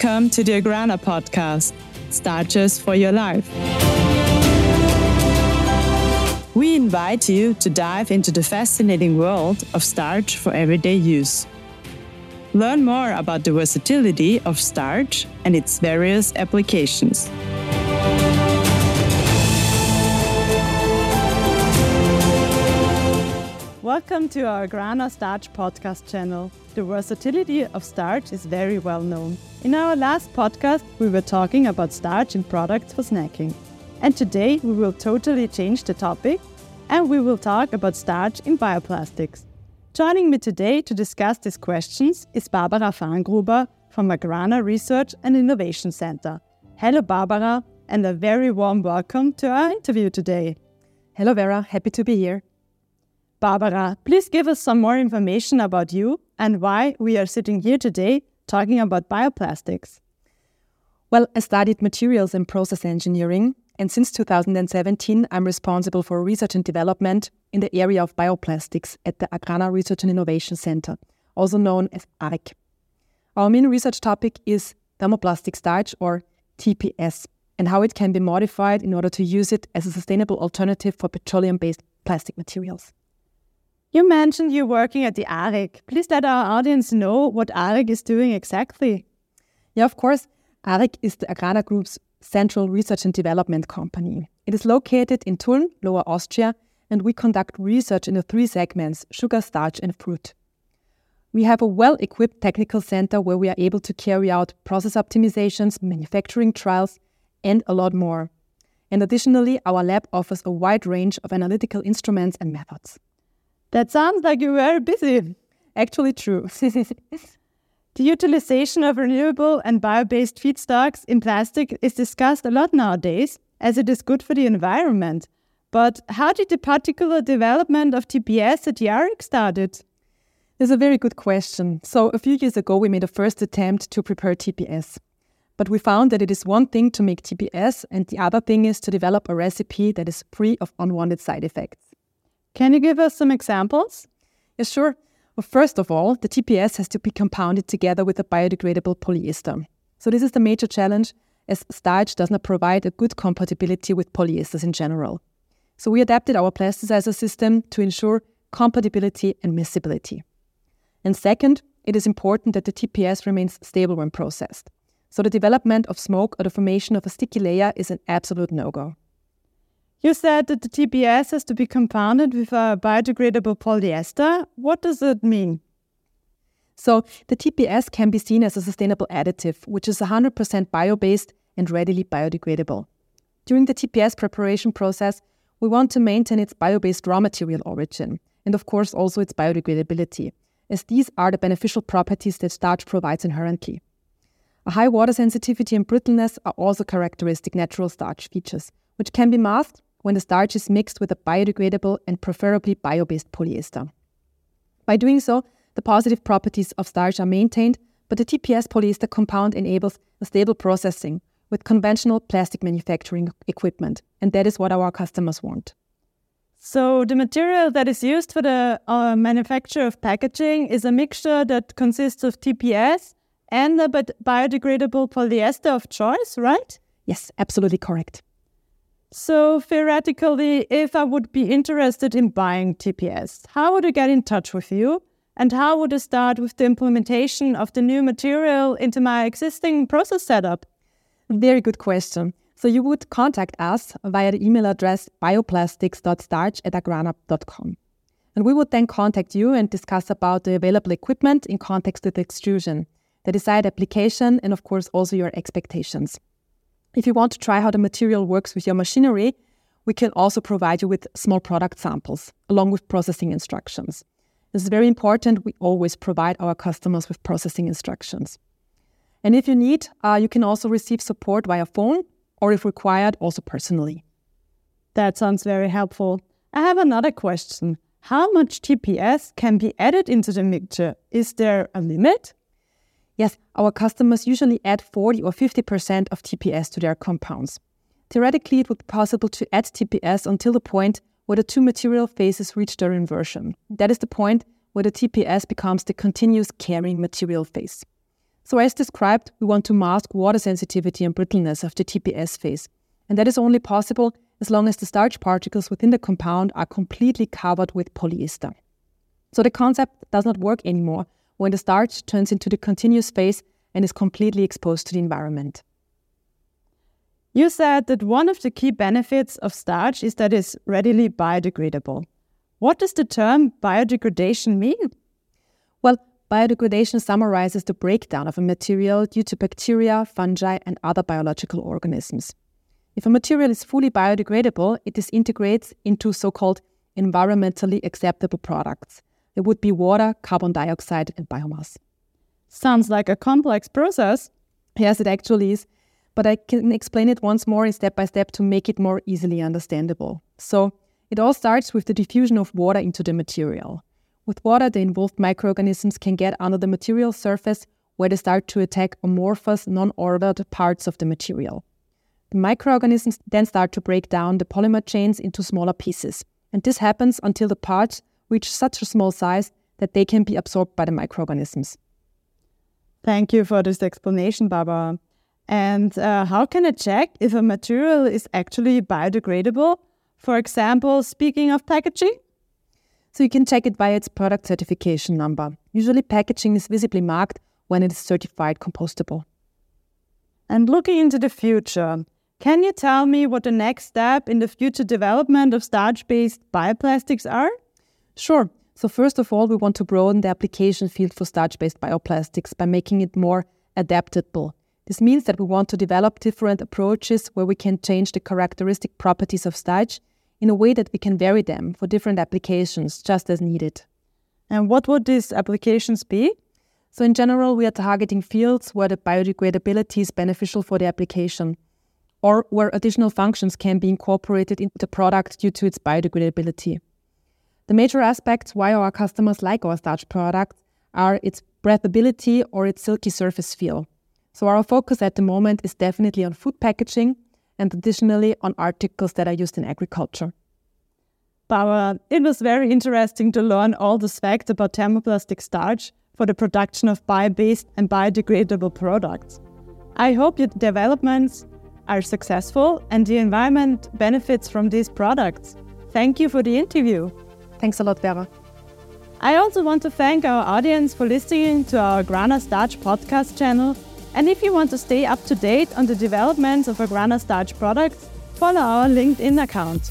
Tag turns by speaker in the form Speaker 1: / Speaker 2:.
Speaker 1: Welcome to the Agrana podcast, Starches for Your Life. We invite you to dive into the fascinating world of starch for everyday use. Learn more about the versatility of starch and its various applications. Welcome to our Agrana Starch podcast channel. The versatility of starch is very well known. In our last podcast, we were talking about starch in products for snacking. And today, we will totally change the topic and we will talk about starch in bioplastics. Joining me today to discuss these questions is Barbara Fahrngruber from Agrana Research and Innovation Center. Hello, Barbara, and a very warm welcome to our interview today.
Speaker 2: Hello, Vera. Happy to be here.
Speaker 1: Barbara, please give us some more information about you and why we are sitting here today talking about bioplastics.
Speaker 2: Well, I studied materials and process engineering, and since 2017, I'm responsible for research and development in the area of bioplastics at the Agrana Research and Innovation Center, also known as ARIC. Our main research topic is thermoplastic starch or TPS and how it can be modified in order to use it as a sustainable alternative for petroleum based plastic materials.
Speaker 1: You mentioned you're working at the ARIC. Please let our audience know what ARIC is doing exactly.
Speaker 2: Yeah, of course. ARIC is the Agrana Group's central research and development company. It is located in Tulln, Lower Austria, and we conduct research in the three segments sugar, starch, and fruit. We have a well equipped technical center where we are able to carry out process optimizations, manufacturing trials, and a lot more. And additionally, our lab offers a wide range of analytical instruments and methods.
Speaker 1: That sounds like you're very busy.
Speaker 2: Actually, true.
Speaker 1: the utilization of renewable and bio based feedstocks in plastic is discussed a lot nowadays, as it is good for the environment. But how did the particular development of TPS at ARIC started?
Speaker 2: It's a very good question. So, a few years ago, we made a first attempt to prepare TPS. But we found that it is one thing to make TPS, and the other thing is to develop a recipe that is free of unwanted side effects.
Speaker 1: Can you give us some examples?
Speaker 2: Yes, sure. Well, first of all, the TPS has to be compounded together with a biodegradable polyester. So, this is the major challenge as starch does not provide a good compatibility with polyesters in general. So, we adapted our plasticizer system to ensure compatibility and miscibility. And second, it is important that the TPS remains stable when processed. So, the development of smoke or the formation of a sticky layer is an absolute no go.
Speaker 1: You said that the TPS has to be compounded with a biodegradable polyester. What does it mean?
Speaker 2: So, the TPS can be seen as a sustainable additive, which is 100% bio based and readily biodegradable. During the TPS preparation process, we want to maintain its bio based raw material origin and, of course, also its biodegradability, as these are the beneficial properties that starch provides inherently. A high water sensitivity and brittleness are also characteristic natural starch features, which can be masked when the starch is mixed with a biodegradable and preferably bio based polyester. By doing so, the positive properties of starch are maintained, but the TPS polyester compound enables a stable processing with conventional plastic manufacturing equipment, and that is what our customers want.
Speaker 1: So, the material that is used for the uh, manufacture of packaging is a mixture that consists of TPS and a biodegradable polyester of choice, right?
Speaker 2: Yes, absolutely correct.
Speaker 1: So, theoretically, if I would be interested in buying TPS, how would I get in touch with you? And how would I start with the implementation of the new material into my existing process setup?
Speaker 2: Very good question. So, you would contact us via the email address bioplastics.starch at agrana.com. And we would then contact you and discuss about the available equipment in context with extrusion, the desired application, and of course also your expectations. If you want to try how the material works with your machinery, we can also provide you with small product samples along with processing instructions. This is very important. We always provide our customers with processing instructions. And if you need, uh, you can also receive support via phone or, if required, also personally.
Speaker 1: That sounds very helpful. I have another question. How much TPS can be added into the mixture? Is there a limit?
Speaker 2: Yes, our customers usually add 40 or 50% of TPS to their compounds. Theoretically, it would be possible to add TPS until the point where the two material phases reach their inversion. That is the point where the TPS becomes the continuous carrying material phase. So, as described, we want to mask water sensitivity and brittleness of the TPS phase. And that is only possible as long as the starch particles within the compound are completely covered with polyester. So, the concept does not work anymore when the starch turns into the continuous phase and is completely exposed to the environment.
Speaker 1: You said that one of the key benefits of starch is that it's readily biodegradable. What does the term biodegradation mean?
Speaker 2: Well, biodegradation summarizes the breakdown of a material due to bacteria, fungi, and other biological organisms. If a material is fully biodegradable, it disintegrates into so called environmentally acceptable products. There would be water, carbon dioxide, and biomass.
Speaker 1: Sounds like a complex process.
Speaker 2: Yes, it actually is but I can explain it once more in step by step to make it more easily understandable. So, it all starts with the diffusion of water into the material. With water, the involved microorganisms can get under the material surface where they start to attack amorphous, non ordered parts of the material. The microorganisms then start to break down the polymer chains into smaller pieces. And this happens until the parts reach such a small size that they can be absorbed by the microorganisms.
Speaker 1: Thank you for this explanation, Barbara. And uh, how can I check if a material is actually biodegradable? For example, speaking of packaging?
Speaker 2: So you can check it by its product certification number. Usually, packaging is visibly marked when it is certified compostable.
Speaker 1: And looking into the future, can you tell me what the next step in the future development of starch based bioplastics are?
Speaker 2: Sure. So, first of all, we want to broaden the application field for starch based bioplastics by making it more adaptable this means that we want to develop different approaches where we can change the characteristic properties of starch in a way that we can vary them for different applications just as needed.
Speaker 1: And what would these applications be?
Speaker 2: So, in general, we are targeting fields where the biodegradability is beneficial for the application or where additional functions can be incorporated into the product due to its biodegradability. The major aspects why our customers like our starch products are its breathability or its silky surface feel. So our focus at the moment is definitely on food packaging and additionally on articles that are used in agriculture.
Speaker 1: It was very interesting to learn all the facts about thermoplastic starch for the production of bio-based and biodegradable products. I hope your developments are successful and the environment benefits from these products. Thank you for the interview.
Speaker 2: Thanks a lot, Vera.
Speaker 1: I also want to thank our audience for listening to our Agrana Starch podcast channel and if you want to stay up to date on the developments of Agrana Starch products, follow our LinkedIn account.